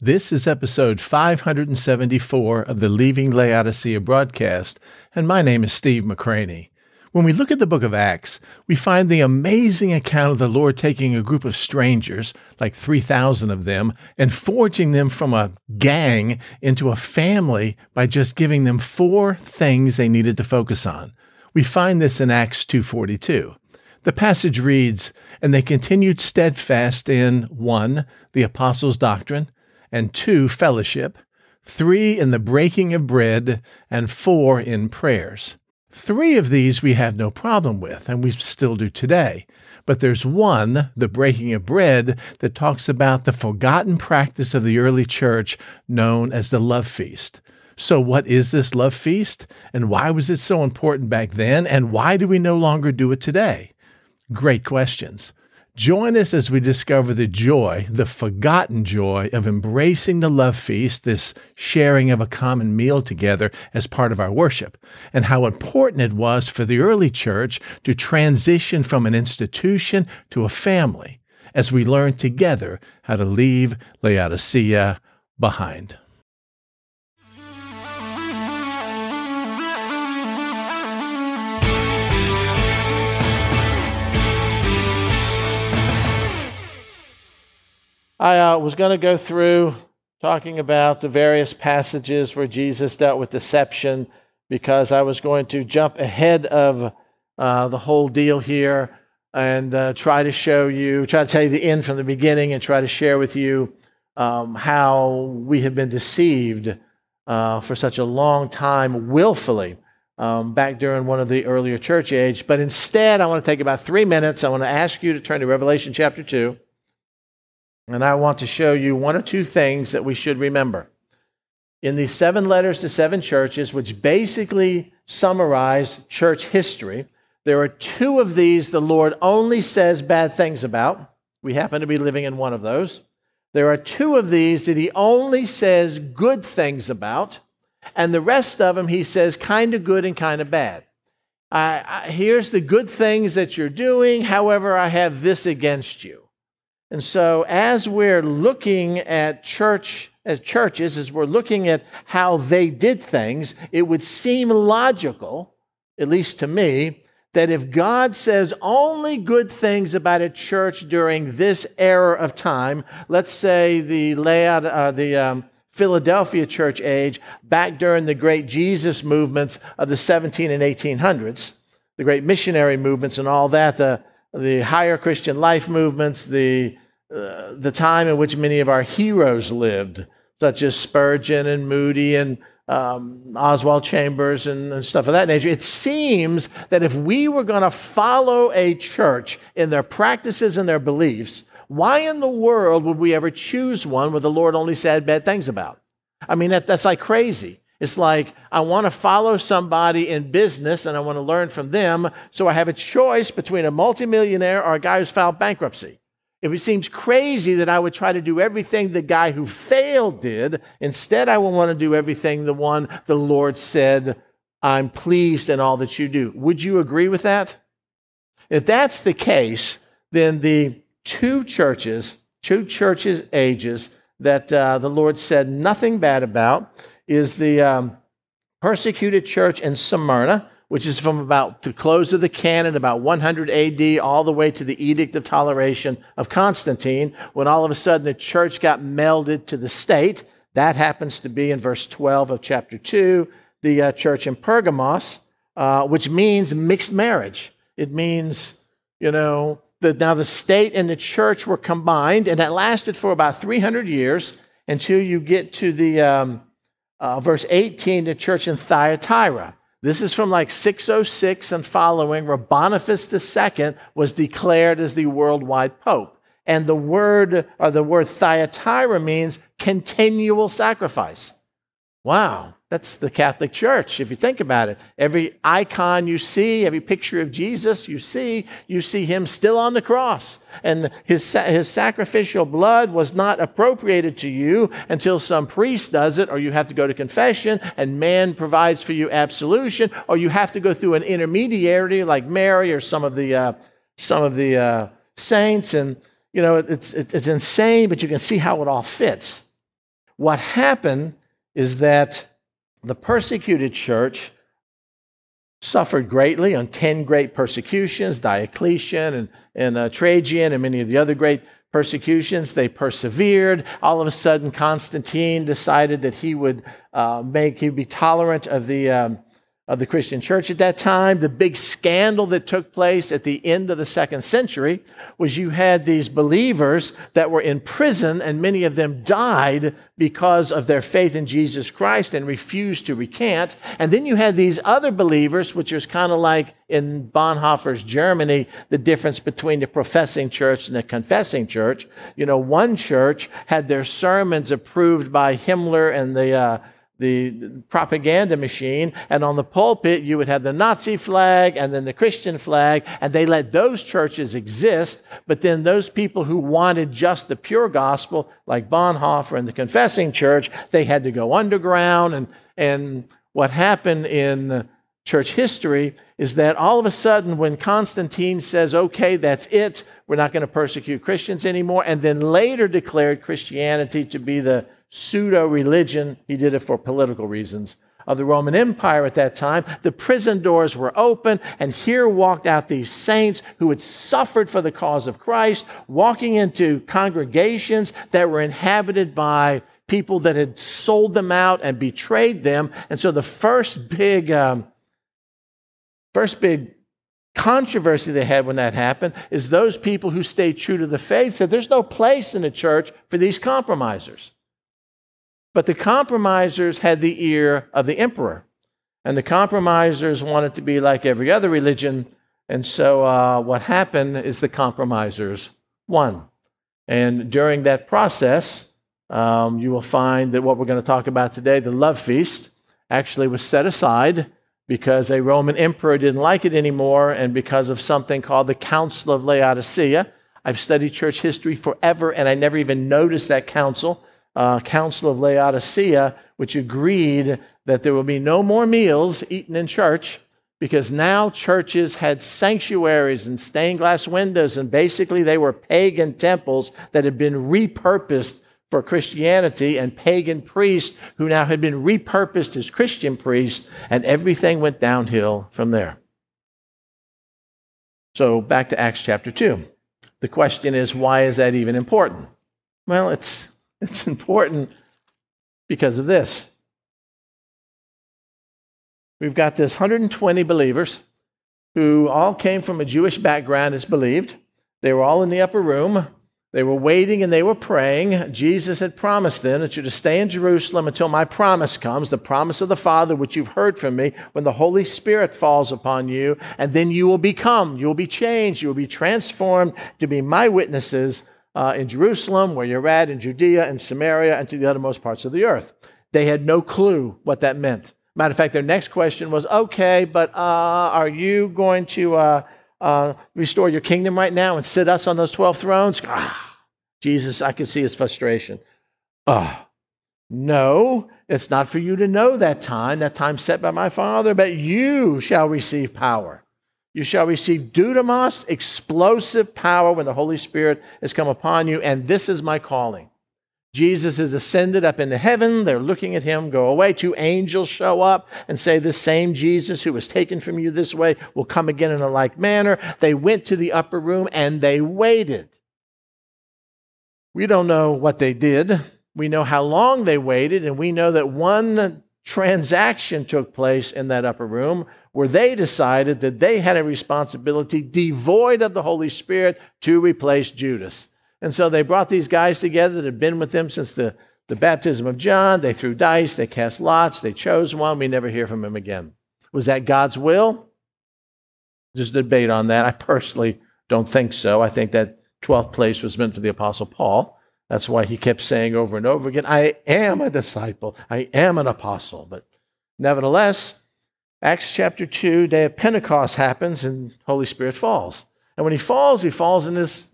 This is episode 574 of the Leaving Laodicea broadcast, and my name is Steve McCranie. When we look at the book of Acts, we find the amazing account of the Lord taking a group of strangers, like 3,000 of them, and forging them from a gang into a family by just giving them four things they needed to focus on. We find this in Acts 2:42. The passage reads, "And they continued steadfast in one, the apostles' doctrine, and two, fellowship, three, in the breaking of bread, and four, in prayers. Three of these we have no problem with, and we still do today. But there's one, the breaking of bread, that talks about the forgotten practice of the early church known as the love feast. So, what is this love feast? And why was it so important back then? And why do we no longer do it today? Great questions. Join us as we discover the joy, the forgotten joy of embracing the love feast, this sharing of a common meal together as part of our worship, and how important it was for the early church to transition from an institution to a family as we learn together how to leave Laodicea behind. I uh, was going to go through talking about the various passages where Jesus dealt with deception because I was going to jump ahead of uh, the whole deal here and uh, try to show you, try to tell you the end from the beginning and try to share with you um, how we have been deceived uh, for such a long time willfully. Um, back during one of the earlier church age. But instead, I want to take about three minutes. I want to ask you to turn to Revelation chapter 2. And I want to show you one or two things that we should remember. In these seven letters to seven churches, which basically summarize church history, there are two of these the Lord only says bad things about. We happen to be living in one of those. There are two of these that he only says good things about, and the rest of them he says kind of good and kind of bad. I, I, here's the good things that you're doing, however, I have this against you. And so, as we're looking at church, as churches, as we're looking at how they did things, it would seem logical, at least to me, that if God says only good things about a church during this era of time, let's say the layout, uh, the um, Philadelphia church age, back during the great Jesus movements of the 17 and 1800s, the great missionary movements and all that, the the higher Christian life movements, the, uh, the time in which many of our heroes lived, such as Spurgeon and Moody and um, Oswald Chambers and, and, stuff of that nature. It seems that if we were going to follow a church in their practices and their beliefs, why in the world would we ever choose one where the Lord only said bad things about? I mean, that, that's like crazy. It's like I want to follow somebody in business and I want to learn from them. So I have a choice between a multimillionaire or a guy who's filed bankruptcy. It seems crazy that I would try to do everything the guy who failed did. Instead, I will want to do everything the one the Lord said, I'm pleased in all that you do. Would you agree with that? If that's the case, then the two churches, two churches ages that uh, the Lord said nothing bad about is the um, persecuted church in Smyrna, which is from about the close of the canon, about 100 AD, all the way to the Edict of Toleration of Constantine, when all of a sudden the church got melded to the state. That happens to be in verse 12 of chapter 2, the uh, church in Pergamos, uh, which means mixed marriage. It means, you know, that now the state and the church were combined, and that lasted for about 300 years until you get to the um, uh, verse 18, the church in Thyatira. This is from like 606 and following, where Boniface II was declared as the worldwide pope. And the word, or the word Thyatira means continual sacrifice. Wow. That's the Catholic Church, if you think about it. Every icon you see, every picture of Jesus you see, you see him still on the cross. And his, his sacrificial blood was not appropriated to you until some priest does it, or you have to go to confession and man provides for you absolution, or you have to go through an intermediary like Mary or some of the, uh, some of the uh, saints. And, you know, it's, it's insane, but you can see how it all fits. what happened is that the persecuted church suffered greatly on 10 great persecutions Diocletian and, and uh, Trajan and many of the other great persecutions. They persevered. All of a sudden, Constantine decided that he would uh, make, he'd be tolerant of the. Um, of the Christian church at that time. The big scandal that took place at the end of the second century was you had these believers that were in prison, and many of them died because of their faith in Jesus Christ and refused to recant. And then you had these other believers, which was kind of like in Bonhoeffer's Germany, the difference between the professing church and the confessing church. You know, one church had their sermons approved by Himmler and the uh, the propaganda machine, and on the pulpit, you would have the Nazi flag and then the Christian flag, and they let those churches exist. But then those people who wanted just the pure gospel, like Bonhoeffer and the Confessing Church, they had to go underground. And, and what happened in church history is that all of a sudden, when Constantine says, okay, that's it, we're not going to persecute Christians anymore, and then later declared Christianity to be the pseudo religion, he did it for political reasons, of the Roman Empire at that time. The prison doors were open, and here walked out these saints who had suffered for the cause of Christ, walking into congregations that were inhabited by people that had sold them out and betrayed them. And so the first big, um, first big controversy they had when that happened is those people who stayed true to the faith said there's no place in the church for these compromisers. But the compromisers had the ear of the emperor. And the compromisers wanted to be like every other religion. And so uh, what happened is the compromisers won. And during that process, um, you will find that what we're going to talk about today, the love feast, actually was set aside because a Roman emperor didn't like it anymore and because of something called the Council of Laodicea. I've studied church history forever and I never even noticed that council uh, Council of Laodicea, which agreed that there will be no more meals eaten in church because now churches had sanctuaries and stained glass windows, and basically they were pagan temples that had been repurposed for Christianity, and pagan priests who now had been repurposed as Christian priests, and everything went downhill from there. So back to Acts chapter 2. The question is, why is that even important? Well, it's it's important because of this. We've got this 120 believers who all came from a Jewish background, it's believed. They were all in the upper room. They were waiting and they were praying. Jesus had promised them that you're to stay in Jerusalem until my promise comes, the promise of the Father, which you've heard from me, when the Holy Spirit falls upon you, and then you will become, you will be changed, you will be transformed to be my witnesses uh, in Jerusalem, where you're at, in Judea and Samaria, and to the uttermost parts of the earth. They had no clue what that meant. Matter of fact, their next question was, okay, but uh, are you going to uh, uh restore your kingdom right now and sit us on those 12 thrones? Ah, Jesus, I can see his frustration. Oh, no, it's not for you to know that time, that time set by my Father, but you shall receive power you shall receive dunamis, explosive power when the Holy Spirit has come upon you, and this is my calling. Jesus is ascended up into heaven. They're looking at him go away. Two angels show up and say, The same Jesus who was taken from you this way will come again in a like manner. They went to the upper room and they waited. We don't know what they did. We know how long they waited, and we know that one transaction took place in that upper room where they decided that they had a responsibility devoid of the Holy Spirit to replace Judas. And so they brought these guys together that had been with them since the, the baptism of John. They threw dice, they cast lots, they chose one. We never hear from him again. Was that God's will? There's a debate on that. I personally don't think so. I think that 12th place was meant for the Apostle Paul. That's why he kept saying over and over again, I am a disciple, I am an apostle. But nevertheless, Acts chapter 2, day of Pentecost happens and Holy Spirit falls. And when he falls, he falls in this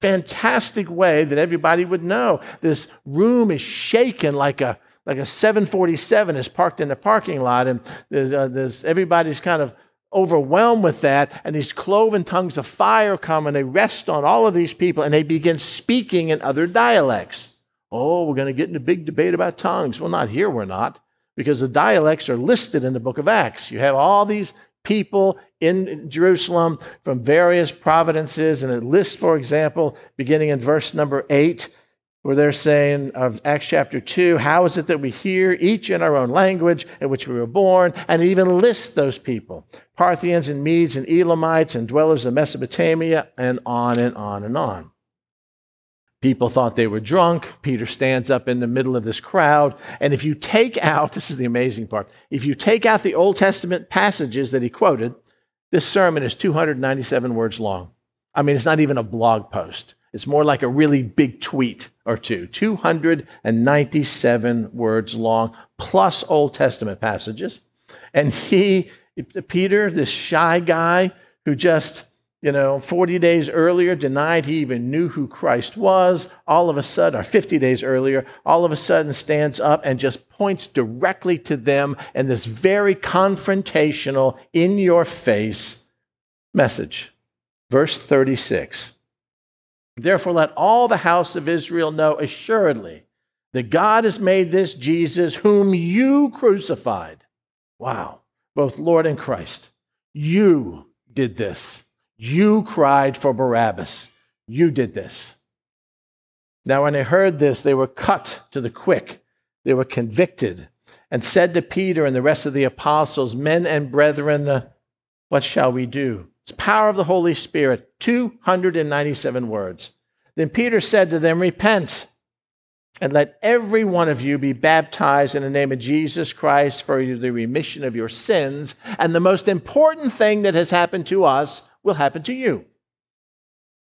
fantastic way that everybody would know. This room is shaken like a like a 747 is parked in the parking lot, and there's, uh, there's everybody's kind of overwhelmed with that, and these cloven tongues of fire come and they rest on all of these people, and they begin speaking in other dialects. Oh, we're going to get in a big debate about tongues. Well, not here, we're not, because the dialects are listed in the book of Acts. You have all these people in Jerusalem from various provinces, and it lists, for example, beginning in verse number eight, where they're saying of Acts chapter 2, how is it that we hear each in our own language in which we were born? And even lists those people Parthians and Medes and Elamites and dwellers of Mesopotamia, and on and on and on. People thought they were drunk. Peter stands up in the middle of this crowd. And if you take out, this is the amazing part, if you take out the Old Testament passages that he quoted, this sermon is 297 words long. I mean, it's not even a blog post. It's more like a really big tweet or two. 297 words long, plus Old Testament passages. And he, Peter, this shy guy who just you know, 40 days earlier denied he even knew who Christ was, all of a sudden, or 50 days earlier, all of a sudden stands up and just points directly to them in this very confrontational, in your face message. Verse 36 Therefore, let all the house of Israel know assuredly that God has made this Jesus, whom you crucified. Wow, both Lord and Christ. You did this. You cried for Barabbas. You did this. Now, when they heard this, they were cut to the quick. They were convicted and said to Peter and the rest of the apostles, Men and brethren, uh, what shall we do? It's power of the Holy Spirit, 297 words. Then Peter said to them, Repent and let every one of you be baptized in the name of Jesus Christ for the remission of your sins. And the most important thing that has happened to us will happen to you.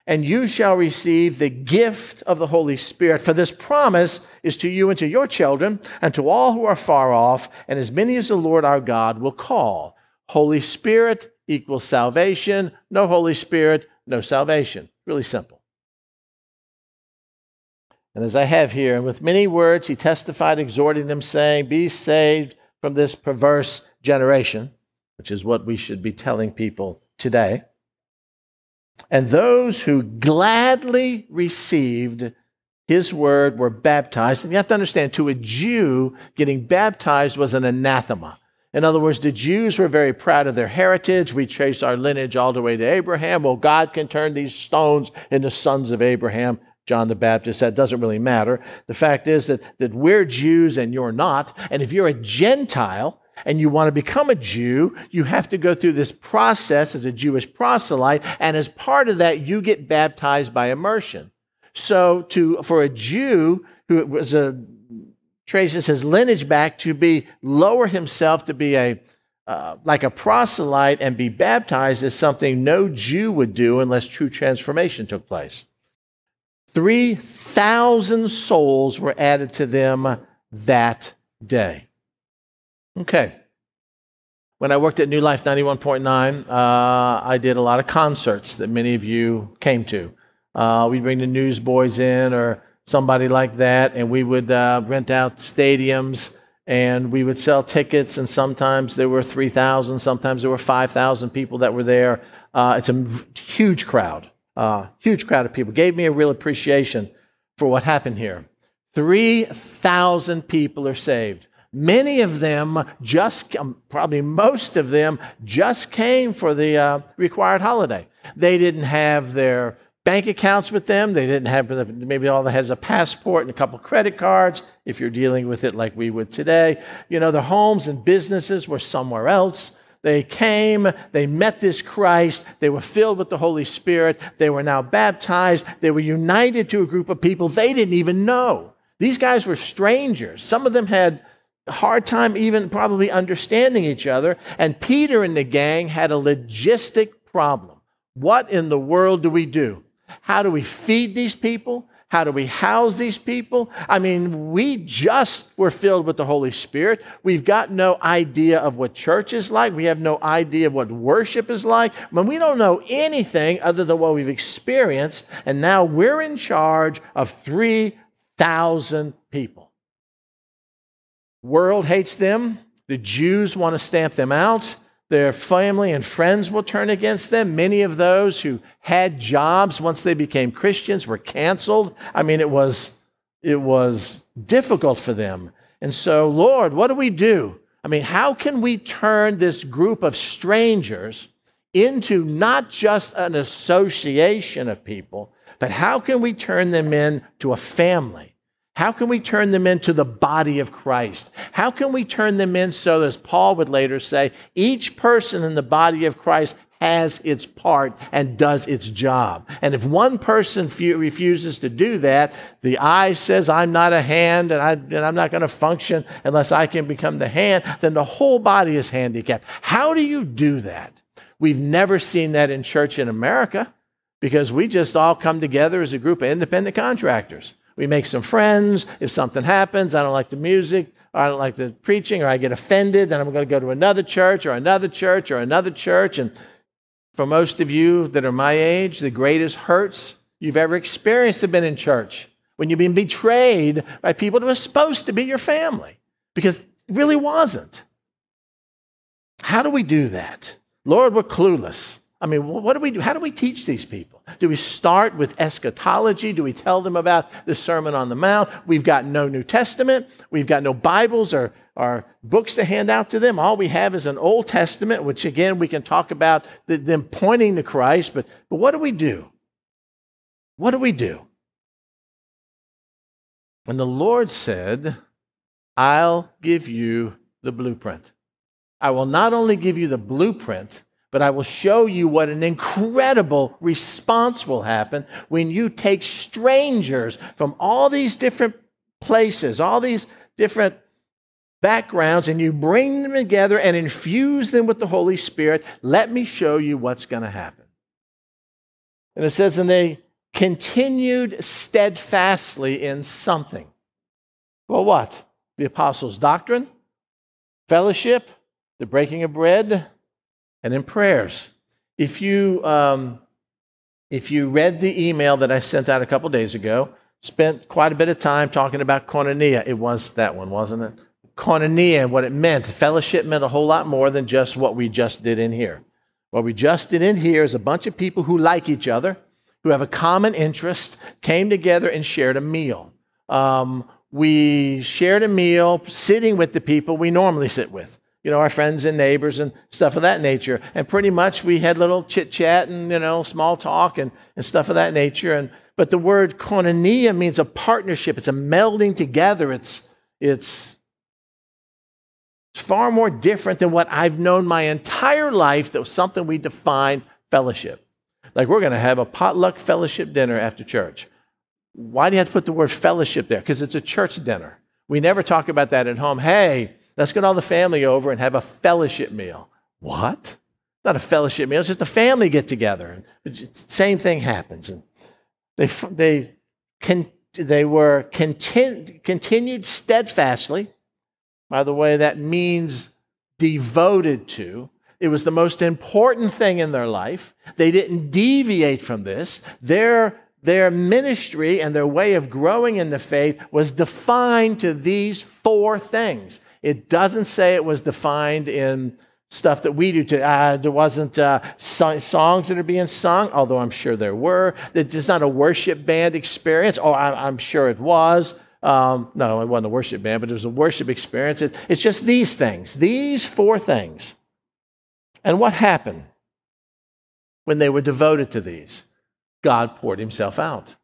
And you shall receive the gift of the Holy Spirit. For this promise is to you and to your children, and to all who are far off, and as many as the Lord our God will call. Holy Spirit equals salvation. No Holy Spirit, no salvation. Really simple. And as I have here, and with many words he testified, exhorting them, saying, Be saved from this perverse generation, which is what we should be telling people today. And those who gladly received his word were baptized. And you have to understand, to a Jew, getting baptized was an anathema. In other words, the Jews were very proud of their heritage. We trace our lineage all the way to Abraham. Well, God can turn these stones into sons of Abraham. John the Baptist that doesn't really matter. The fact is that, that we're Jews and you're not. And if you're a Gentile, and you want to become a Jew, you have to go through this process as a Jewish proselyte. And as part of that, you get baptized by immersion. So to, for a Jew who was a, traces his lineage back to be, lower himself to be a, uh, like a proselyte and be baptized is something no Jew would do unless true transformation took place. 3,000 souls were added to them that day. Okay. When I worked at New Life 91.9, uh, I did a lot of concerts that many of you came to. Uh, we'd bring the newsboys in or somebody like that, and we would uh, rent out stadiums and we would sell tickets, and sometimes there were 3,000, sometimes there were 5,000 people that were there. Uh, it's a huge crowd, uh, huge crowd of people. Gave me a real appreciation for what happened here. 3,000 people are saved. Many of them just, um, probably most of them, just came for the uh, required holiday. They didn't have their bank accounts with them. They didn't have, maybe all that has a passport and a couple credit cards, if you're dealing with it like we would today. You know, their homes and businesses were somewhere else. They came, they met this Christ, they were filled with the Holy Spirit, they were now baptized, they were united to a group of people they didn't even know. These guys were strangers. Some of them had hard time even probably understanding each other. And Peter and the gang had a logistic problem. What in the world do we do? How do we feed these people? How do we house these people? I mean, we just were filled with the Holy Spirit. We've got no idea of what church is like. We have no idea of what worship is like. Mean, we don't know anything other than what we've experienced. And now we're in charge of 3,000 people world hates them. The Jews want to stamp them out. Their family and friends will turn against them. Many of those who had jobs once they became Christians were canceled. I mean, it was, it was difficult for them. And so, Lord, what do we do? I mean, how can we turn this group of strangers into not just an association of people, but how can we turn them into a family? How can we turn them into the body of Christ? How can we turn them in so, as Paul would later say, each person in the body of Christ has its part and does its job. And if one person refuses to do that, the eye says, I'm not a hand and, I, and I'm not going to function unless I can become the hand, then the whole body is handicapped. How do you do that? We've never seen that in church in America because we just all come together as a group of independent contractors. We make some friends. If something happens, I don't like the music, or I don't like the preaching, or I get offended, then I'm going to go to another church, or another church, or another church. And for most of you that are my age, the greatest hurts you've ever experienced have been in church when you've been betrayed by people that were supposed to be your family because it really wasn't. How do we do that? Lord, we're clueless. I mean, what do we do? How do we teach these people? Do we start with eschatology? Do we tell them about the Sermon on the Mount? We've got no New Testament. We've got no Bibles or, or books to hand out to them. All we have is an Old Testament, which again, we can talk about the, them pointing to Christ. But, but what do we do? What do we do? When the Lord said, I'll give you the blueprint. I will not only give you the blueprint, but I will show you what an incredible response will happen when you take strangers from all these different places, all these different backgrounds, and you bring them together and infuse them with the Holy Spirit. Let me show you what's going to happen. And it says, and they continued steadfastly in something. Well, what? The apostles' doctrine, fellowship, the breaking of bread, and in prayers. If you, um, if you read the email that I sent out a couple days ago, spent quite a bit of time talking about koinonia. It was that one, wasn't it? Koinonia and what it meant. Fellowship meant a whole lot more than just what we just did in here. What we just did in here is a bunch of people who like each other, who have a common interest, came together and shared a meal. Um, we shared a meal sitting with the people we normally sit with you know, our friends and neighbors and stuff of that nature. And pretty much we had little chit chat and, you know, small talk and, and stuff of that nature. And, but the word koinonia means a partnership. It's a melding together. It's, it's, it's far more different than what I've known my entire life that was something we define fellowship. Like we're going to have a potluck fellowship dinner after church. Why do you have to put the word fellowship there? Because it's a church dinner. We never talk about that at home. Hey, Let's get all the family over and have a fellowship meal. What? Not a fellowship meal, it's just a family get together. Same thing happens. And they, they, con, they were continued steadfastly. By the way, that means devoted to. It was the most important thing in their life. They didn't deviate from this. Their, their ministry and their way of growing in the faith was defined to these four things it doesn't say it was defined in stuff that we do today. Uh, there wasn't uh, so- songs that are being sung, although I'm sure there were. It's not a worship band experience. Oh, I- am sure it was. Um, no, it wasn't a worship band, but it was a worship experience. It, it's just these things, these four things. And what happened when they were devoted to these? God poured himself out.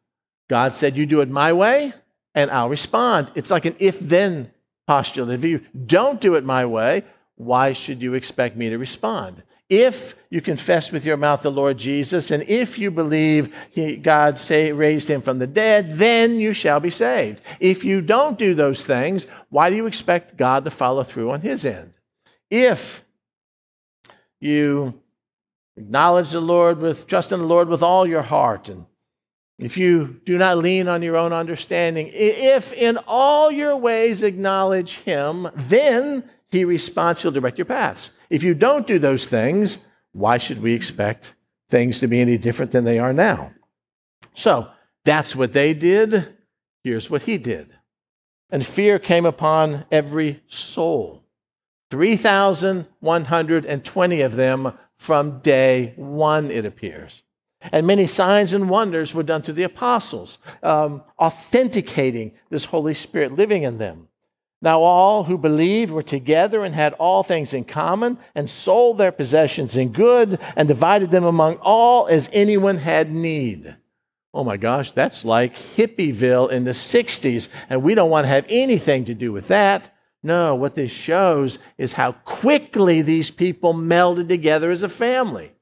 God said, You do it my way, and I'll respond. It's like an if then postulate. If you don't do it my way, why should you expect me to respond? If you confess with your mouth the Lord Jesus, and if you believe he, God say, raised him from the dead, then you shall be saved. If you don't do those things, why do you expect God to follow through on his end? If you acknowledge the Lord with trust in the Lord with all your heart and if you do not lean on your own understanding, if in all your ways acknowledge Him, then He responds, He'll direct your paths. If you don't do those things, why should we expect things to be any different than they are now? So that's what they did. Here's what He did. And fear came upon every soul 3,120 of them from day one, it appears. And many signs and wonders were done through the apostles, um, authenticating this Holy Spirit living in them. Now, all who believed were together and had all things in common, and sold their possessions in good, and divided them among all as anyone had need. Oh my gosh, that's like Hippieville in the 60s, and we don't want to have anything to do with that. No, what this shows is how quickly these people melded together as a family.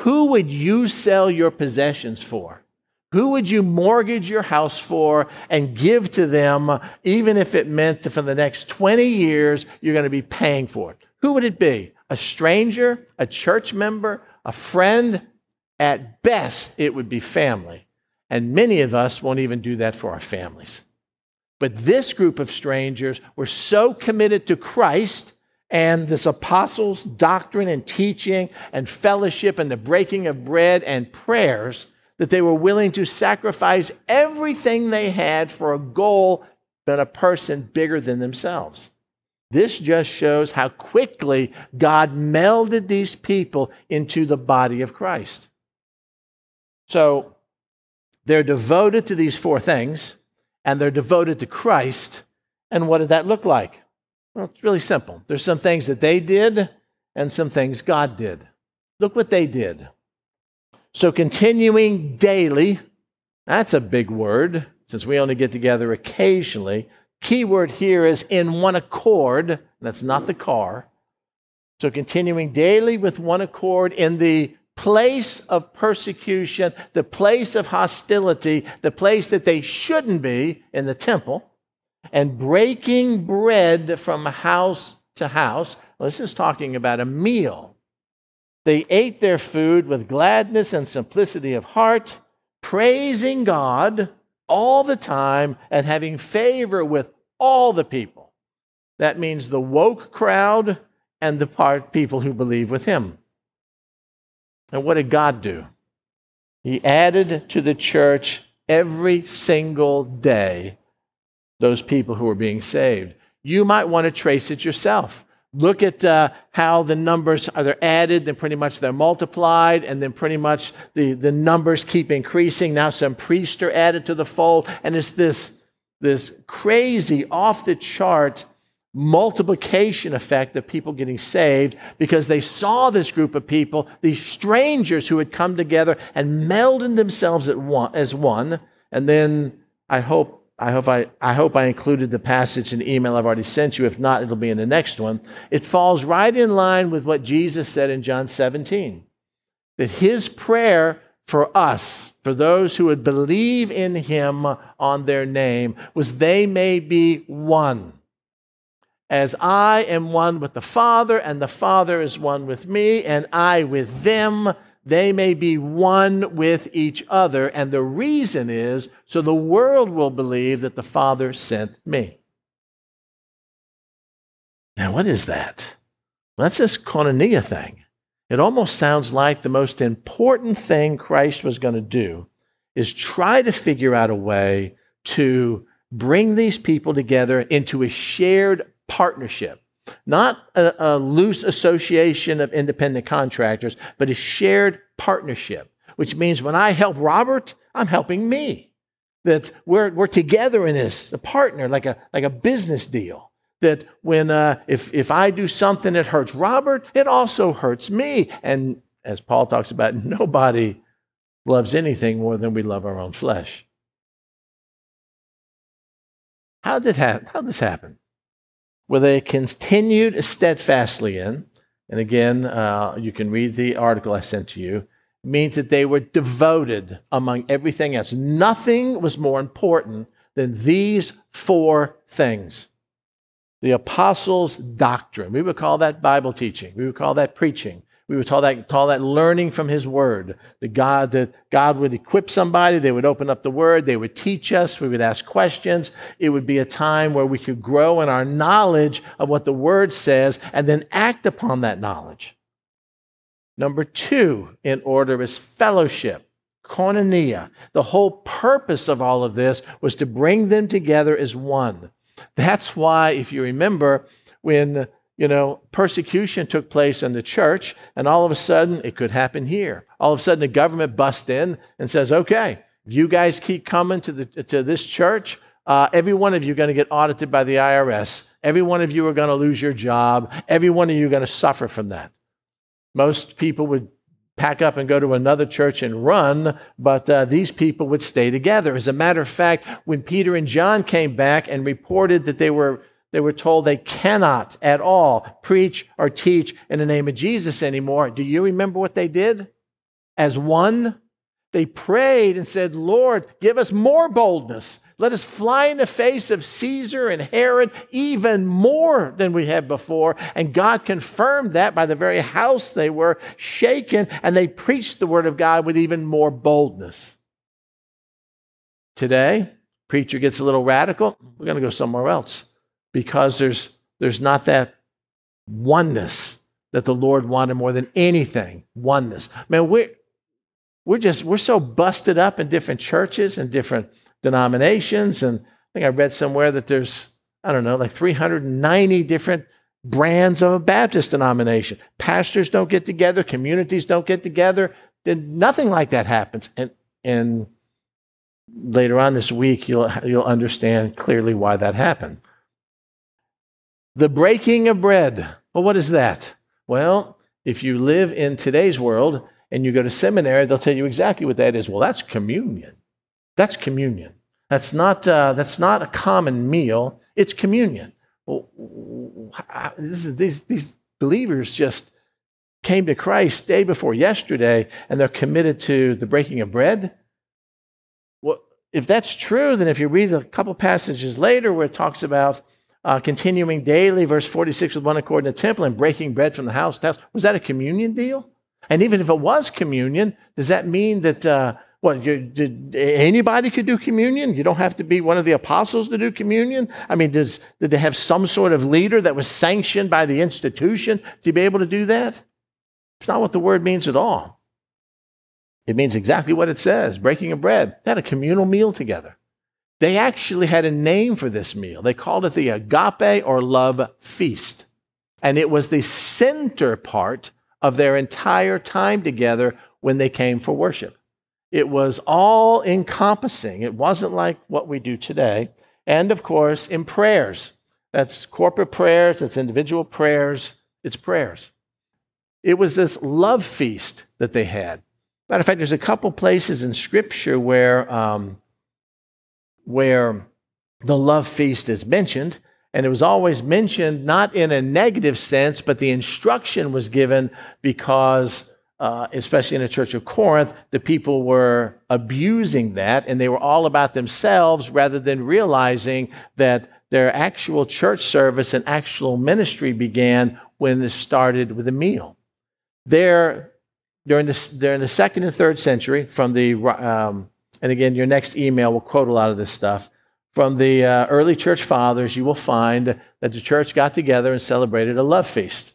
Who would you sell your possessions for? Who would you mortgage your house for and give to them, even if it meant that for the next 20 years you're going to be paying for it? Who would it be? A stranger, a church member, a friend? At best, it would be family. And many of us won't even do that for our families. But this group of strangers were so committed to Christ and this apostles' doctrine and teaching and fellowship and the breaking of bread and prayers that they were willing to sacrifice everything they had for a goal than a person bigger than themselves. This just shows how quickly God melded these people into the body of Christ. So they're devoted to these four things, and they're devoted to Christ. And what did that look like? Well, it's really simple. There's some things that they did and some things God did. Look what they did. So, continuing daily, that's a big word since we only get together occasionally. Key word here is in one accord. That's not the car. So, continuing daily with one accord in the place of persecution, the place of hostility, the place that they shouldn't be in the temple, and breaking bread from house to house. This is talking about a meal they ate their food with gladness and simplicity of heart, praising God all the time and having favor with all the people. That means the woke crowd and the part people who believe with him. And what did God do? He added to the church every single day those people who were being saved. You might want to trace it yourself. Look at uh, how the numbers are they're added then pretty much they're multiplied and then pretty much the, the numbers keep increasing. Now some priests are added to the fold and it's this this crazy off the chart multiplication effect of people getting saved because they saw this group of people these strangers who had come together and melded themselves one, as one. And then i hope I hope I, I hope I included the passage in the email I've already sent you. If not, it'll be in the next one. It falls right in line with what Jesus said in John 17 that his prayer for us, for those who would believe in him on their name, was they may be one. As I am one with the Father, and the Father is one with me, and I with them, they may be one with each other. And the reason is so the world will believe that the Father sent me. Now, what is that? Well, that's this koinonia thing. It almost sounds like the most important thing Christ was going to do is try to figure out a way to bring these people together into a shared partnership not a, a, loose association of independent contractors, but a shared partnership, which means when I help Robert, I'm helping me. That we're, we're together in this, a partner, like a, like a business deal. That when, uh, if, if I do something that hurts Robert, it also hurts me. And as Paul talks about, nobody loves anything more than we love our own flesh. How did, ha- how did this happen? Where they continued steadfastly in, and again, uh, you can read the article I sent to you, means that they were devoted among everything else. Nothing was more important than these four things the apostles' doctrine. We would call that Bible teaching, we would call that preaching, we would call that, call that learning from his word. The God that God would equip somebody, they would open up the word, they would teach us, we would ask questions. It would be a time where we could grow in our knowledge of what the word says and then act upon that knowledge. Number two in order is fellowship, koinonia. The whole purpose of all of this was to bring them together as one. That's why, if you remember, when you know, persecution took place in the church, and all of a sudden it could happen here. All of a sudden the government busts in and says, okay, if you guys keep coming to, the, to this church, uh, every one of you are going to get audited by the IRS. Every one of you are going to lose your job. Every one of you are going to suffer from that. Most people would pack up and go to another church and run, but uh, these people would stay together. As a matter of fact, when Peter and John came back and reported that they were they were told they cannot at all preach or teach in the name of Jesus anymore. Do you remember what they did? As one, they prayed and said, Lord, give us more boldness. Let us fly in the face of Caesar and Herod even more than we had before. And God confirmed that by the very house they were shaken, and they preached the word of God with even more boldness. Today, preacher gets a little radical, we're going to go somewhere else because there's, there's not that oneness that the Lord wanted more than anything. Oneness. Man, we're, we're just, we're so busted up in different churches and different denominations. And I think I read somewhere that there's, I don't know, like 390 different brands of a Baptist denomination. Pastors don't get together, communities don't get together. Then nothing like that happens. And, and later on this week, you'll, you'll understand clearly why that happened. The breaking of bread. Well, what is that? Well, if you live in today's world and you go to seminary, they'll tell you exactly what that is. Well, that's communion. That's communion. That's not, uh, that's not a common meal, it's communion. Well, is, these, these believers just came to Christ day before yesterday and they're committed to the breaking of bread. Well, if that's true, then if you read a couple passages later where it talks about uh, continuing daily, verse 46, with one accord in the temple and breaking bread from the house. to house. Was that a communion deal? And even if it was communion, does that mean that, uh, what, you, anybody could do communion? You don't have to be one of the apostles to do communion? I mean, does, did they have some sort of leader that was sanctioned by the institution to be able to do that? It's not what the word means at all. It means exactly what it says breaking of bread. They had a communal meal together. They actually had a name for this meal. They called it the agape or love feast. And it was the center part of their entire time together when they came for worship. It was all encompassing. It wasn't like what we do today. And of course, in prayers. That's corporate prayers, that's individual prayers, it's prayers. It was this love feast that they had. Matter of fact, there's a couple places in Scripture where um, where the love feast is mentioned. And it was always mentioned not in a negative sense, but the instruction was given because, uh, especially in the church of Corinth, the people were abusing that and they were all about themselves rather than realizing that their actual church service and actual ministry began when it started with a meal. There, during the, during the second and third century, from the um, and again, your next email will quote a lot of this stuff. From the uh, early church fathers, you will find that the church got together and celebrated a love feast.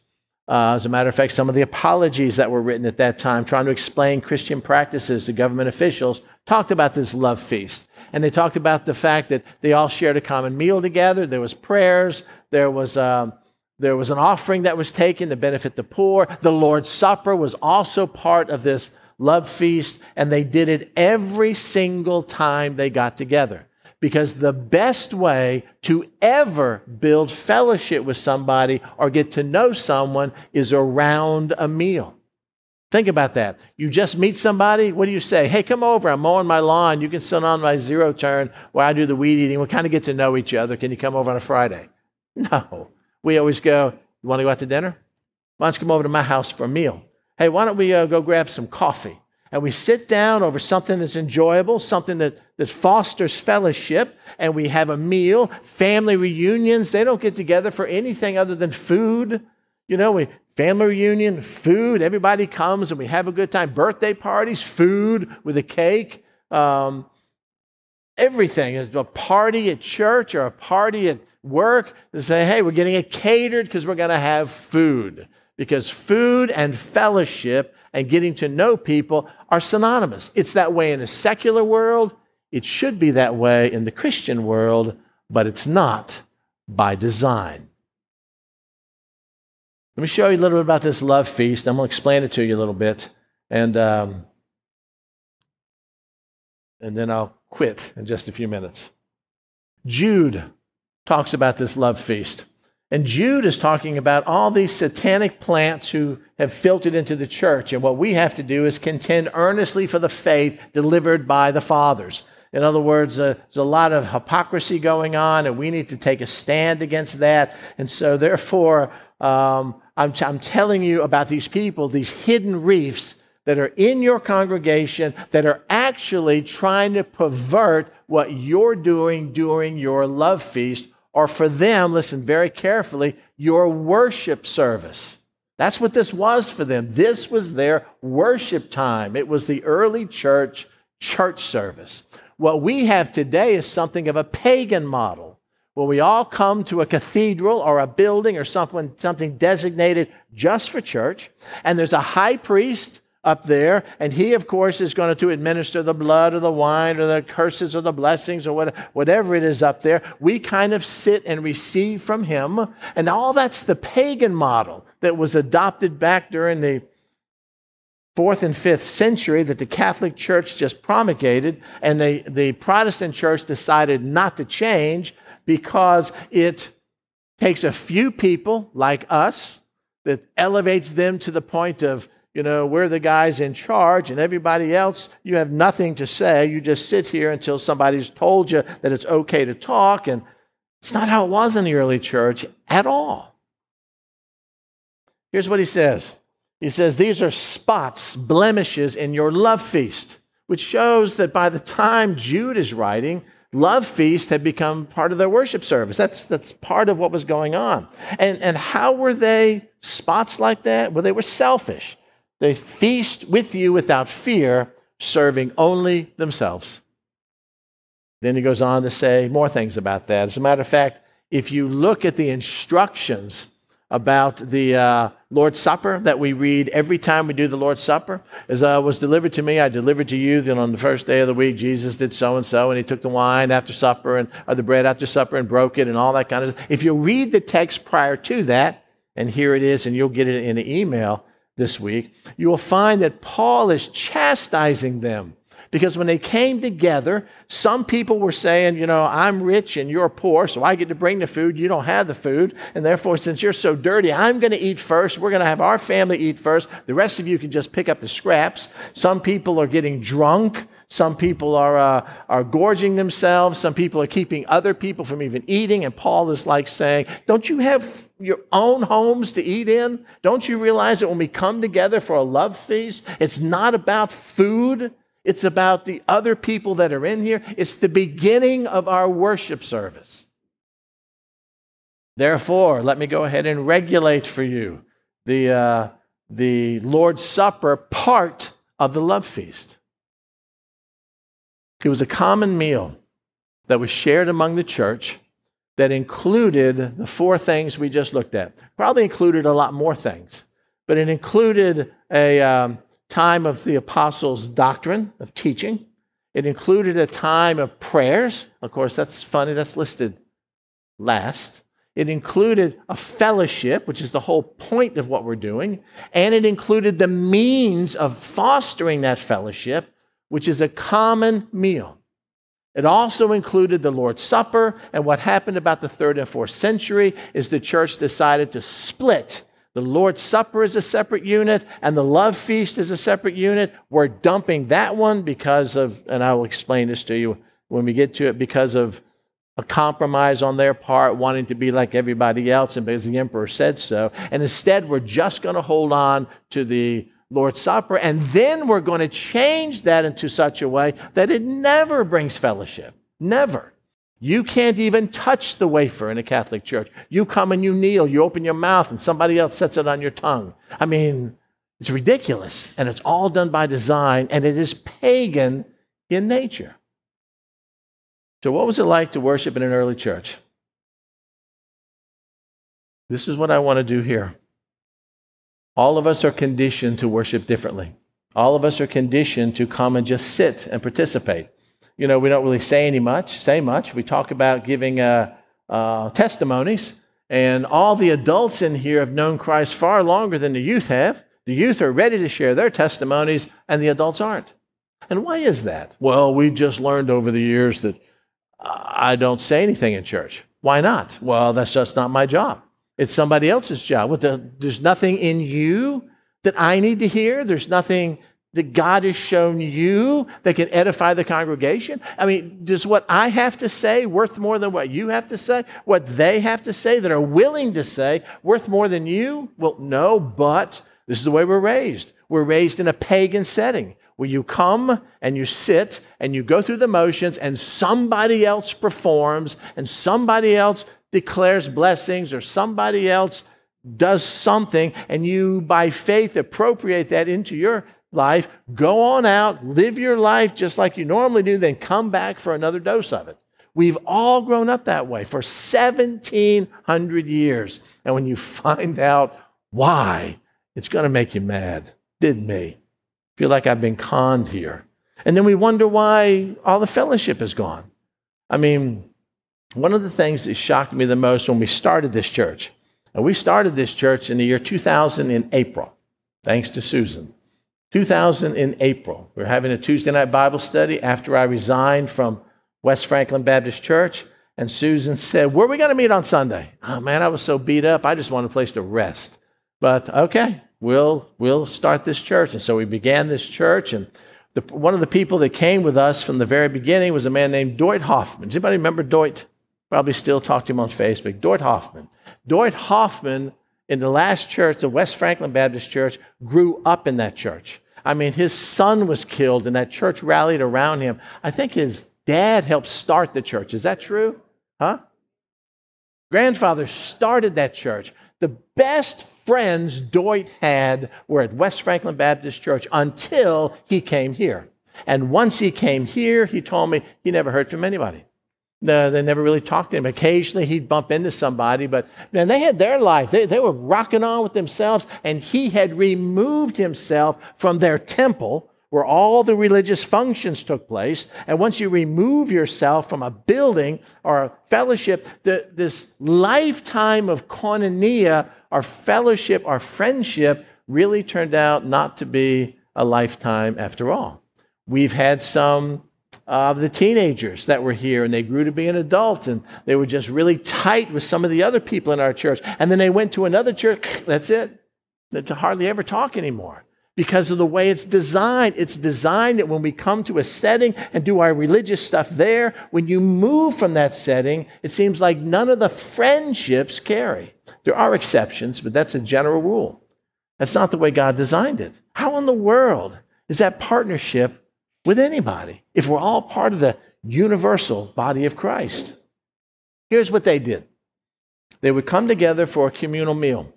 Uh, as a matter of fact, some of the apologies that were written at that time, trying to explain Christian practices to government officials, talked about this love feast. And they talked about the fact that they all shared a common meal together. There was prayers. There was, um, there was an offering that was taken to benefit the poor. The Lord's Supper was also part of this love feast, and they did it every single time they got together. Because the best way to ever build fellowship with somebody or get to know someone is around a meal. Think about that. You just meet somebody, what do you say? Hey, come over, I'm mowing my lawn. You can sit on my zero turn while I do the weed eating. We kind of get to know each other. Can you come over on a Friday? No. We always go, You want to go out to dinner? Why don't you come over to my house for a meal? Hey, why don't we uh, go grab some coffee? And we sit down over something that's enjoyable, something that, that fosters fellowship, and we have a meal. Family reunions, they don't get together for anything other than food. You know, we family reunion, food, everybody comes and we have a good time. Birthday parties, food with a cake. Um, everything is a party at church or a party at work. They say, hey, we're getting it catered because we're going to have food because food and fellowship and getting to know people are synonymous. It's that way in a secular world. It should be that way in the Christian world, but it's not by design. Let me show you a little bit about this love feast. I'm going to explain it to you a little bit. And, um, and then I'll quit in just a few minutes. Jude talks about this love feast. And Jude is talking about all these satanic plants who have filtered into the church. And what we have to do is contend earnestly for the faith delivered by the fathers. In other words, uh, there's a lot of hypocrisy going on, and we need to take a stand against that. And so, therefore, um, I'm, I'm telling you about these people, these hidden reefs that are in your congregation that are actually trying to pervert what you're doing during your love feast, or for them, listen very carefully, your worship service. That's what this was for them. This was their worship time. It was the early church church service. What we have today is something of a pagan model where we all come to a cathedral or a building or something, something designated just for church, and there's a high priest up there, and he, of course, is going to administer the blood or the wine or the curses or the blessings or whatever it is up there. We kind of sit and receive from him, and all that's the pagan model that was adopted back during the fourth and fifth century that the Catholic Church just promulgated, and the, the Protestant Church decided not to change because it takes a few people like us that elevates them to the point of, you know, we're the guys in charge, and everybody else, you have nothing to say. You just sit here until somebody's told you that it's okay to talk. And it's not how it was in the early church at all. Here's what he says he says, These are spots, blemishes in your love feast, which shows that by the time Jude is writing, love feast had become part of their worship service. That's, that's part of what was going on. And, and how were they spots like that? Well, they were selfish. They feast with you without fear, serving only themselves. Then he goes on to say more things about that. As a matter of fact, if you look at the instructions about the uh, Lord's Supper that we read every time we do the Lord's Supper. As uh, was delivered to me, I delivered to you. Then on the first day of the week, Jesus did so and so, and he took the wine after supper and or the bread after supper and broke it and all that kind of stuff. If you read the text prior to that, and here it is, and you'll get it in an email this week, you will find that Paul is chastising them because when they came together, some people were saying, you know, I'm rich and you're poor, so I get to bring the food. You don't have the food. And therefore, since you're so dirty, I'm going to eat first. We're going to have our family eat first. The rest of you can just pick up the scraps. Some people are getting drunk. Some people are, uh, are gorging themselves. Some people are keeping other people from even eating. And Paul is like saying, Don't you have your own homes to eat in? Don't you realize that when we come together for a love feast, it's not about food, it's about the other people that are in here. It's the beginning of our worship service. Therefore, let me go ahead and regulate for you the, uh, the Lord's Supper part of the love feast. It was a common meal that was shared among the church that included the four things we just looked at. Probably included a lot more things, but it included a, um, time of the apostles' doctrine, of teaching. It included a time of prayers. Of course, that's funny, that's listed last. It included a fellowship, which is the whole point of what we're doing. And it included the means of fostering that fellowship, which is a common meal. It also included the Lord's Supper. And what happened about the third and fourth century is the church decided to split the Lord's Supper is a separate unit, and the love feast is a separate unit. We're dumping that one because of, and I will explain this to you when we get to it, because of a compromise on their part, wanting to be like everybody else, and because the emperor said so. And instead, we're just going to hold on to the Lord's Supper, and then we're going to change that into such a way that it never brings fellowship. Never. You can't even touch the wafer in a Catholic church. You come and you kneel, you open your mouth, and somebody else sets it on your tongue. I mean, it's ridiculous. And it's all done by design, and it is pagan in nature. So, what was it like to worship in an early church? This is what I want to do here. All of us are conditioned to worship differently. All of us are conditioned to come and just sit and participate you know, we don't really say any much, say much. We talk about giving uh, uh, testimonies, And all the adults in here have known Christ far longer than the youth have. The youth are ready to share their testimonies, and the adults aren't. And why is that? Well, we've just learned over the years that I don't say anything in church. Why not? Well, that's just not my job. It's somebody else's job. There's nothing in you that I need to hear. There's nothing that God has shown you that can edify the congregation? I mean, does what I have to say worth more than what you have to say? What they have to say that are willing to say worth more than you? Well, no, but this is the way we're raised. We're raised in a pagan setting where you come and you sit and you go through the motions and somebody else performs and somebody else declares blessings or somebody else does something and you by faith appropriate that into your life, go on out, live your life just like you normally do, then come back for another dose of it. We've all grown up that way for 1700 years. And when you find out why, it's going to make you mad. Did me. Feel like I've been conned here. And then we wonder why all the fellowship is gone. I mean, one of the things that shocked me the most when we started this church, and we started this church in the year 2000 in April, thanks to Susan. 2000 in April. We were having a Tuesday night Bible study after I resigned from West Franklin Baptist Church. And Susan said, Where are we going to meet on Sunday? Oh, man, I was so beat up. I just wanted a place to rest. But okay, we'll, we'll start this church. And so we began this church. And the, one of the people that came with us from the very beginning was a man named Doit Hoffman. Does anybody remember Doit? Probably still talk to him on Facebook. Doit Hoffman. Doit Hoffman in the last church, the West Franklin Baptist Church, grew up in that church. I mean, his son was killed, and that church rallied around him. I think his dad helped start the church. Is that true? Huh? Grandfather started that church. The best friends Doit had were at West Franklin Baptist Church until he came here. And once he came here, he told me he never heard from anybody. No, they never really talked to him. Occasionally he'd bump into somebody, but man, they had their life. They, they were rocking on with themselves, and he had removed himself from their temple where all the religious functions took place. And once you remove yourself from a building or a fellowship, the, this lifetime of koinonia, our fellowship, our friendship, really turned out not to be a lifetime after all. We've had some of the teenagers that were here and they grew to be an adult and they were just really tight with some of the other people in our church. And then they went to another church. That's it. To hardly ever talk anymore because of the way it's designed. It's designed that when we come to a setting and do our religious stuff there, when you move from that setting, it seems like none of the friendships carry. There are exceptions, but that's a general rule. That's not the way God designed it. How in the world is that partnership with anybody if we're all part of the universal body of Christ. Here's what they did they would come together for a communal meal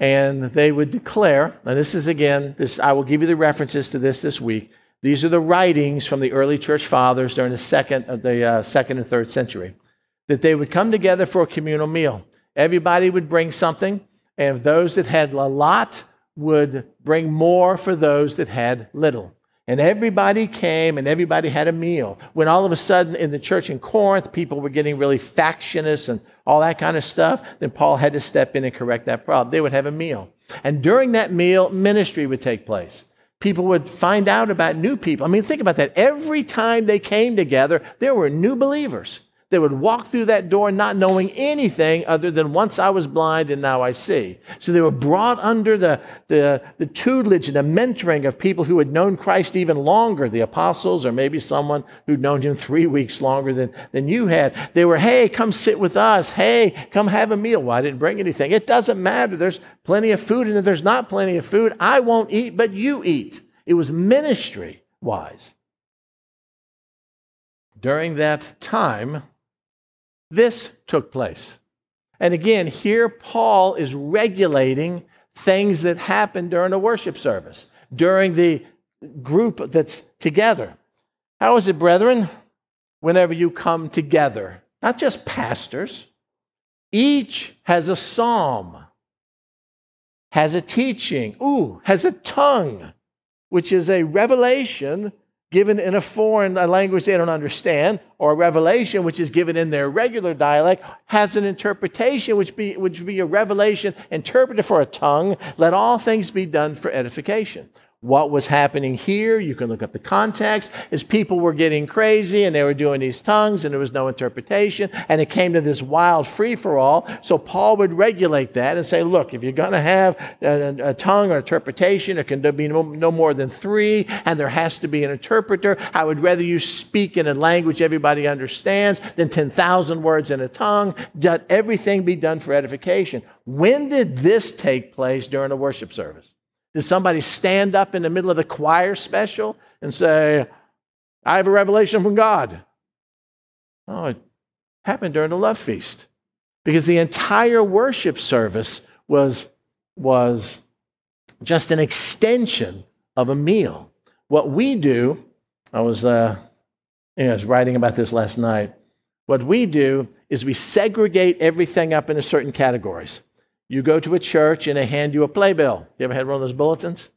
and they would declare, and this is again, this I will give you the references to this this week. These are the writings from the early church fathers during the second, uh, the uh, second and third century. That they would come together for a communal meal. Everybody would bring something, and those that had a lot would bring more for those that had little. And everybody came and everybody had a meal. When all of a sudden in the church in Corinth, people were getting really factious and all that kind of stuff, then Paul had to step in and correct that problem. They would have a meal. And during that meal, ministry would take place. People would find out about new people. I mean, think about that. Every time they came together, there were new believers. They would walk through that door not knowing anything other than once I was blind and now I see. So they were brought under the, the, the tutelage and the mentoring of people who had known Christ even longer, the apostles, or maybe someone who'd known him three weeks longer than, than you had. They were, hey, come sit with us. Hey, come have a meal. Well, I didn't bring anything. It doesn't matter. There's plenty of food, and if there's not plenty of food, I won't eat, but you eat. It was ministry wise. During that time, this took place. And again, here Paul is regulating things that happen during a worship service, during the group that's together. How is it, brethren, whenever you come together? Not just pastors, each has a psalm, has a teaching, ooh, has a tongue, which is a revelation given in a foreign language they don't understand, or a revelation which is given in their regular dialect, has an interpretation which be, which would be a revelation interpreted for a tongue. Let all things be done for edification what was happening here. You can look up the context. Is people were getting crazy and they were doing these tongues and there was no interpretation and it came to this wild free for all. So Paul would regulate that and say, look, if you're going to have a, a, tongue or interpretation, it can be no, no more than three and there has to be an interpreter. I would rather you speak in a language everybody understands than 10,000 words in a tongue. Let everything be done for edification. When did this take place during a worship service? Did somebody stand up in the middle of the choir special and say, I have a revelation from God? Oh, it happened during the love feast because the entire worship service was, was just an extension of a meal. What we do, I was, uh, you know, I was writing about this last night. What we do is we segregate everything up into certain categories. You go to a church and they hand you a playbill. You ever had one of those bulletins?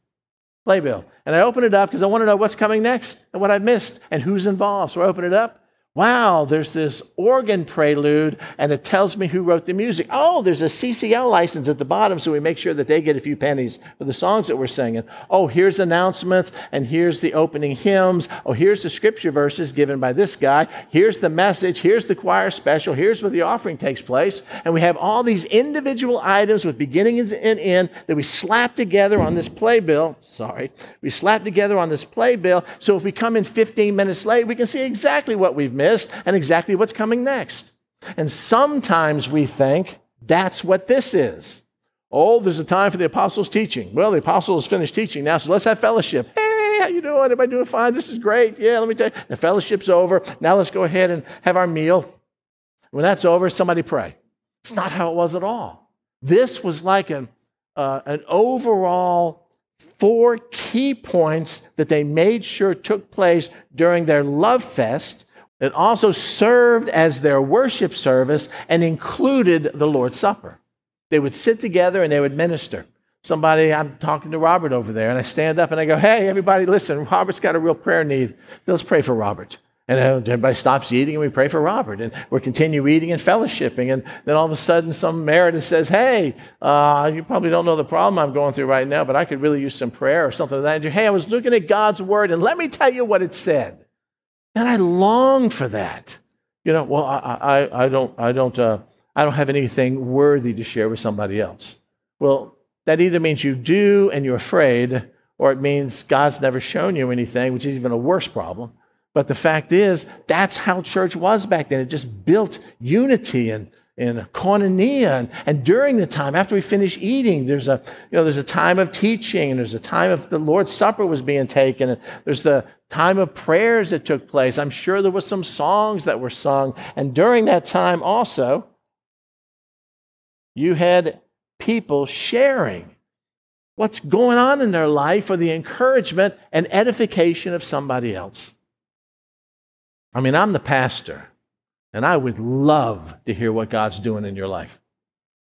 Playbill. And I open it up because I want to know what's coming next and what I've missed and who's involved. So I open it up wow, there's this organ prelude, and it tells me who wrote the music. Oh, there's a CCL license at the bottom, so we make sure that they get a few pennies for the songs that we're singing. Oh, here's announcements, and here's the opening hymns. Oh, here's the scripture verses given by this guy. Here's the message. Here's the choir special. Here's where the offering takes place. And we have all these individual items with beginnings and end that we slap together on this playbill. Sorry. We slap together on this playbill, so if we come in 15 minutes late, we can see exactly what we've missed missed and exactly what's coming next. And sometimes we think that's what this is. Oh, there's a time for the apostles' teaching. Well, the apostles finished teaching now, so let's have fellowship. Hey, how you doing? Everybody doing fine? This is great. Yeah, let me tell you. The fellowship's over. Now let's go ahead and have our meal. When that's over, somebody pray. It's not how it was at all. This was like an, uh, an overall four key points that they made sure took place during their love feast it also served as their worship service and included the Lord's Supper. They would sit together and they would minister. Somebody, I'm talking to Robert over there, and I stand up and I go, Hey, everybody, listen, Robert's got a real prayer need. Let's pray for Robert. And everybody stops eating and we pray for Robert. And we continue eating and fellowshipping. And then all of a sudden, some Meredith says, Hey, uh, you probably don't know the problem I'm going through right now, but I could really use some prayer or something like that. And hey, I was looking at God's word, and let me tell you what it said. And I long for that. You know, well, I, I, I don't, I don't, uh, I don't have anything worthy to share with somebody else. Well, that either means you do and you're afraid, or it means God's never shown you anything, which is even a worse problem. But the fact is, that's how church was back then. It just built unity and, and koinonia. And, and during the time, after we finish eating, there's a, you know, there's a time of teaching, and there's a time of the Lord's Supper was being taken, and there's the time of prayers that took place. I'm sure there was some songs that were sung. And during that time also, you had people sharing what's going on in their life for the encouragement and edification of somebody else. I mean, I'm the pastor, and I would love to hear what God's doing in your life.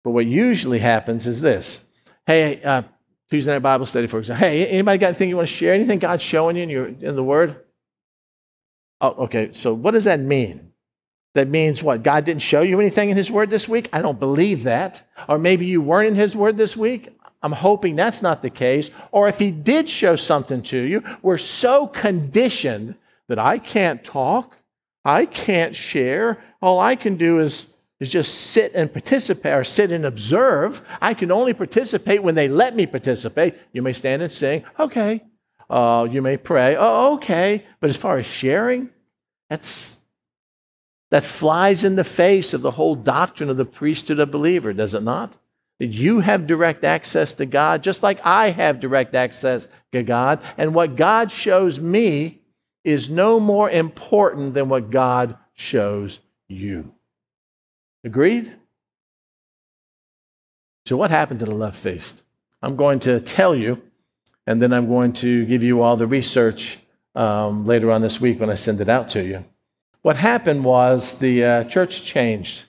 But what usually happens is this Hey, uh, Tuesday night Bible study, for example. Hey, anybody got anything you want to share? Anything God's showing you in, your, in the Word? Oh, okay. So what does that mean? That means what? God didn't show you anything in His Word this week? I don't believe that. Or maybe you weren't in His Word this week? I'm hoping that's not the case. Or if He did show something to you, we're so conditioned that I can't talk, I can't share. All I can do is is just sit and participate or sit and observe. I can only participate when they let me participate. You may stand and sing, okay. Uh, you may pray, oh, okay. But as far as sharing, that's that flies in the face of the whole doctrine of the priesthood of believer, does it not? That you have direct access to God, just like I have direct access to God. And what God shows me is no more important than what God shows you. Agreed? So, what happened to the love feast? I'm going to tell you, and then I'm going to give you all the research um, later on this week when I send it out to you. What happened was the uh, church changed.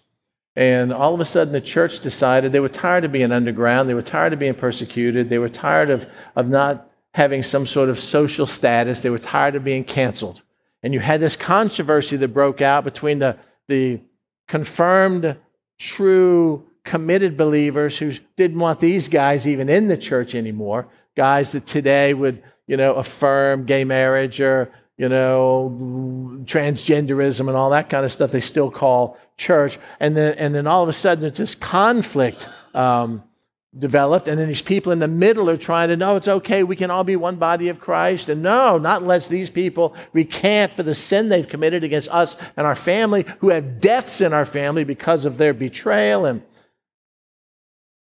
And all of a sudden, the church decided they were tired of being underground. They were tired of being persecuted. They were tired of, of not having some sort of social status. They were tired of being canceled. And you had this controversy that broke out between the, the confirmed, true, committed believers who didn't want these guys even in the church anymore, guys that today would, you know, affirm gay marriage or, you know, transgenderism and all that kind of stuff they still call church. And then, and then all of a sudden, there's this conflict um, developed, and then these people in the middle are trying to know it's okay, we can all be one body of Christ. And no, not unless these people recant for the sin they've committed against us and our family, who have deaths in our family because of their betrayal. And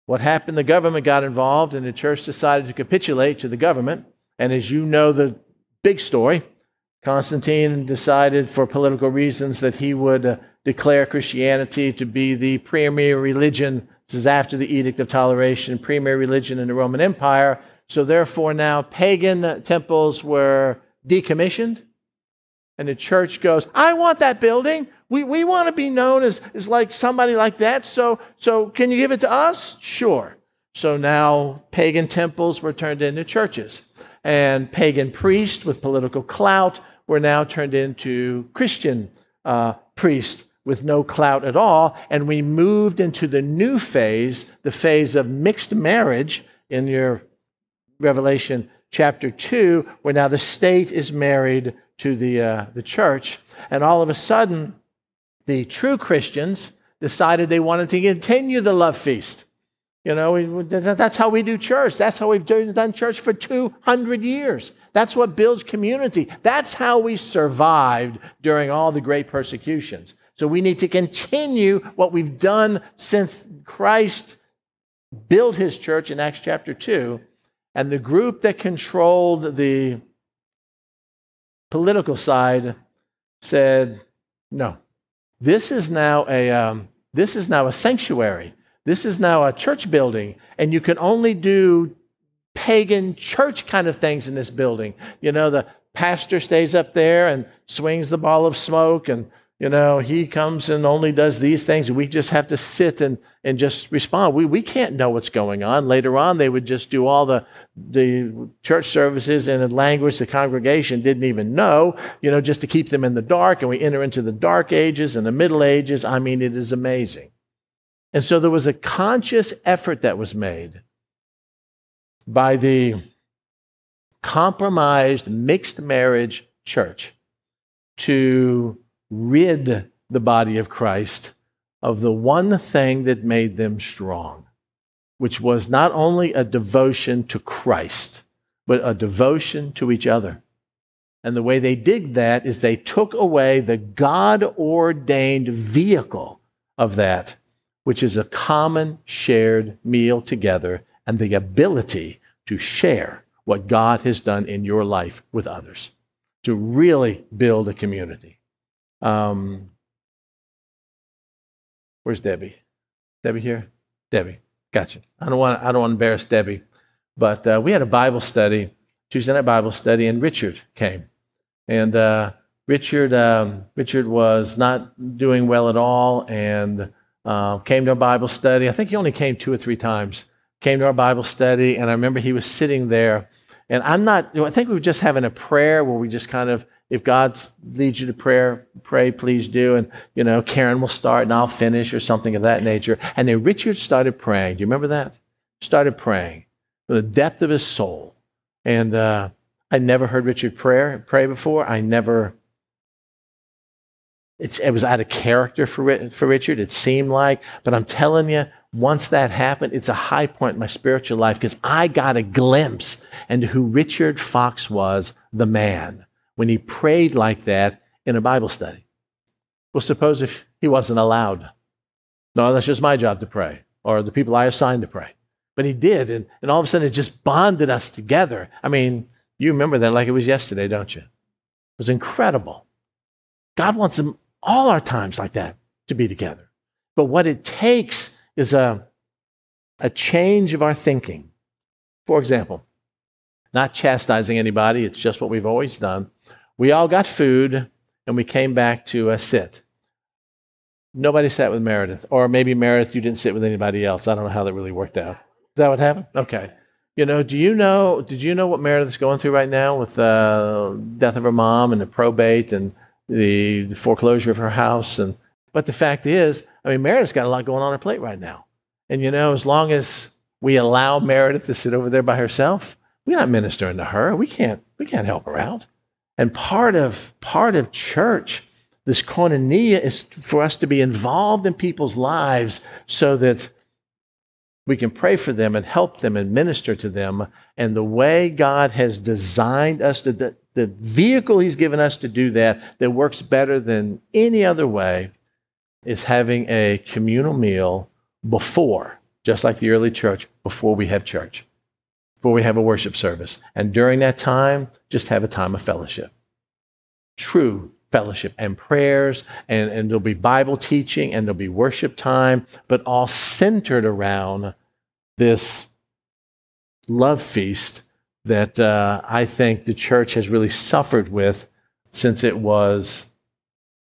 what happened? The government got involved, and the church decided to capitulate to the government. And as you know, the big story, Constantine decided for political reasons that he would uh, declare Christianity to be the premier religion this is after the Edict of Toleration, premier religion in the Roman Empire. So, therefore, now pagan temples were decommissioned. And the church goes, I want that building. We, we want to be known as, as like somebody like that. So, so can you give it to us? Sure. So now pagan temples were turned into churches. And pagan priests with political clout were now turned into Christian uh, priests with no clout at all. And we moved into the new phase, the phase of mixed marriage in your Revelation chapter 2, where now the state is married to the, uh, the church. And all of a sudden, the true Christians decided they wanted to continue the love feast. You know, that's how we do church. That's how we've done church for 200 years. That's what builds community. That's how we survived during all the great persecutions. So we need to continue what we've done since Christ built his church in Acts chapter 2. And the group that controlled the political side said, no, this is now a, um, this is now a sanctuary. This is now a church building, and you can only do pagan church kind of things in this building. You know, the pastor stays up there and swings the ball of smoke and you know, he comes and only does these things. We just have to sit and, and just respond. We, we can't know what's going on. Later on, they would just do all the, the church services in a language the congregation didn't even know, you know, just to keep them in the dark. And we enter into the dark ages and the middle ages. I mean, it is amazing. And so there was a conscious effort that was made by the compromised mixed marriage church to rid the body of Christ of the one thing that made them strong, which was not only a devotion to Christ, but a devotion to each other. And the way they did that is they took away the God ordained vehicle of that, which is a common shared meal together and the ability to share what God has done in your life with others, to really build a community. Um, where's Debbie? Debbie here? Debbie, gotcha. I don't want I don't want to embarrass Debbie, but uh, we had a Bible study, Tuesday night Bible study, and Richard came, and uh, Richard um, Richard was not doing well at all, and uh, came to a Bible study. I think he only came two or three times. Came to our Bible study, and I remember he was sitting there, and I'm not. You know, I think we were just having a prayer where we just kind of if God leads you to prayer, pray, please do. And, you know, Karen will start and I'll finish or something of that nature. And then Richard started praying. Do you remember that? Started praying from the depth of his soul. And uh, I never heard Richard pray, pray before. I never, it was out of character for, for Richard, it seemed like. But I'm telling you, once that happened, it's a high point in my spiritual life because I got a glimpse into who Richard Fox was, the man when he prayed like that in a Bible study? Well, suppose if he wasn't allowed. No, that's just my job to pray, or the people I assigned to pray. But he did, and, and all of a sudden it just bonded us together. I mean, you remember that like it was yesterday, don't you? It was incredible. God wants them, all our times like that to be together. But what it takes is a, a change of our thinking. For example, not chastising anybody, it's just what we've always done. We all got food and we came back to uh, sit. Nobody sat with Meredith. Or maybe Meredith, you didn't sit with anybody else. I don't know how that really worked out. Is that what happened? Okay. You know, do you know? Did you know what Meredith's going through right now with the uh, death of her mom and the probate and the foreclosure of her house? And but the fact is, I mean, Meredith's got a lot going on her plate right now. And you know, as long as we allow Meredith to sit over there by herself, we're not ministering to her. We can't. We can't help her out. And part of part of church, this koinonia, is for us to be involved in people's lives so that we can pray for them and help them and minister to them. And the way God has designed us to, the, the vehicle He's given us to do that, that works better than any other way, is having a communal meal before, just like the early church, before we have church, before we have a worship service. And during that time, just have a time of fellowship. True fellowship and prayers, and, and there'll be Bible teaching and there'll be worship time, but all centered around this love feast that uh, I think the church has really suffered with since it was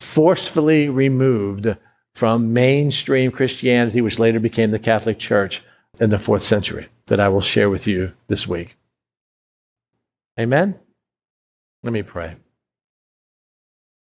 forcefully removed from mainstream Christianity, which later became the Catholic Church in the fourth century, that I will share with you this week. Amen? Let me pray.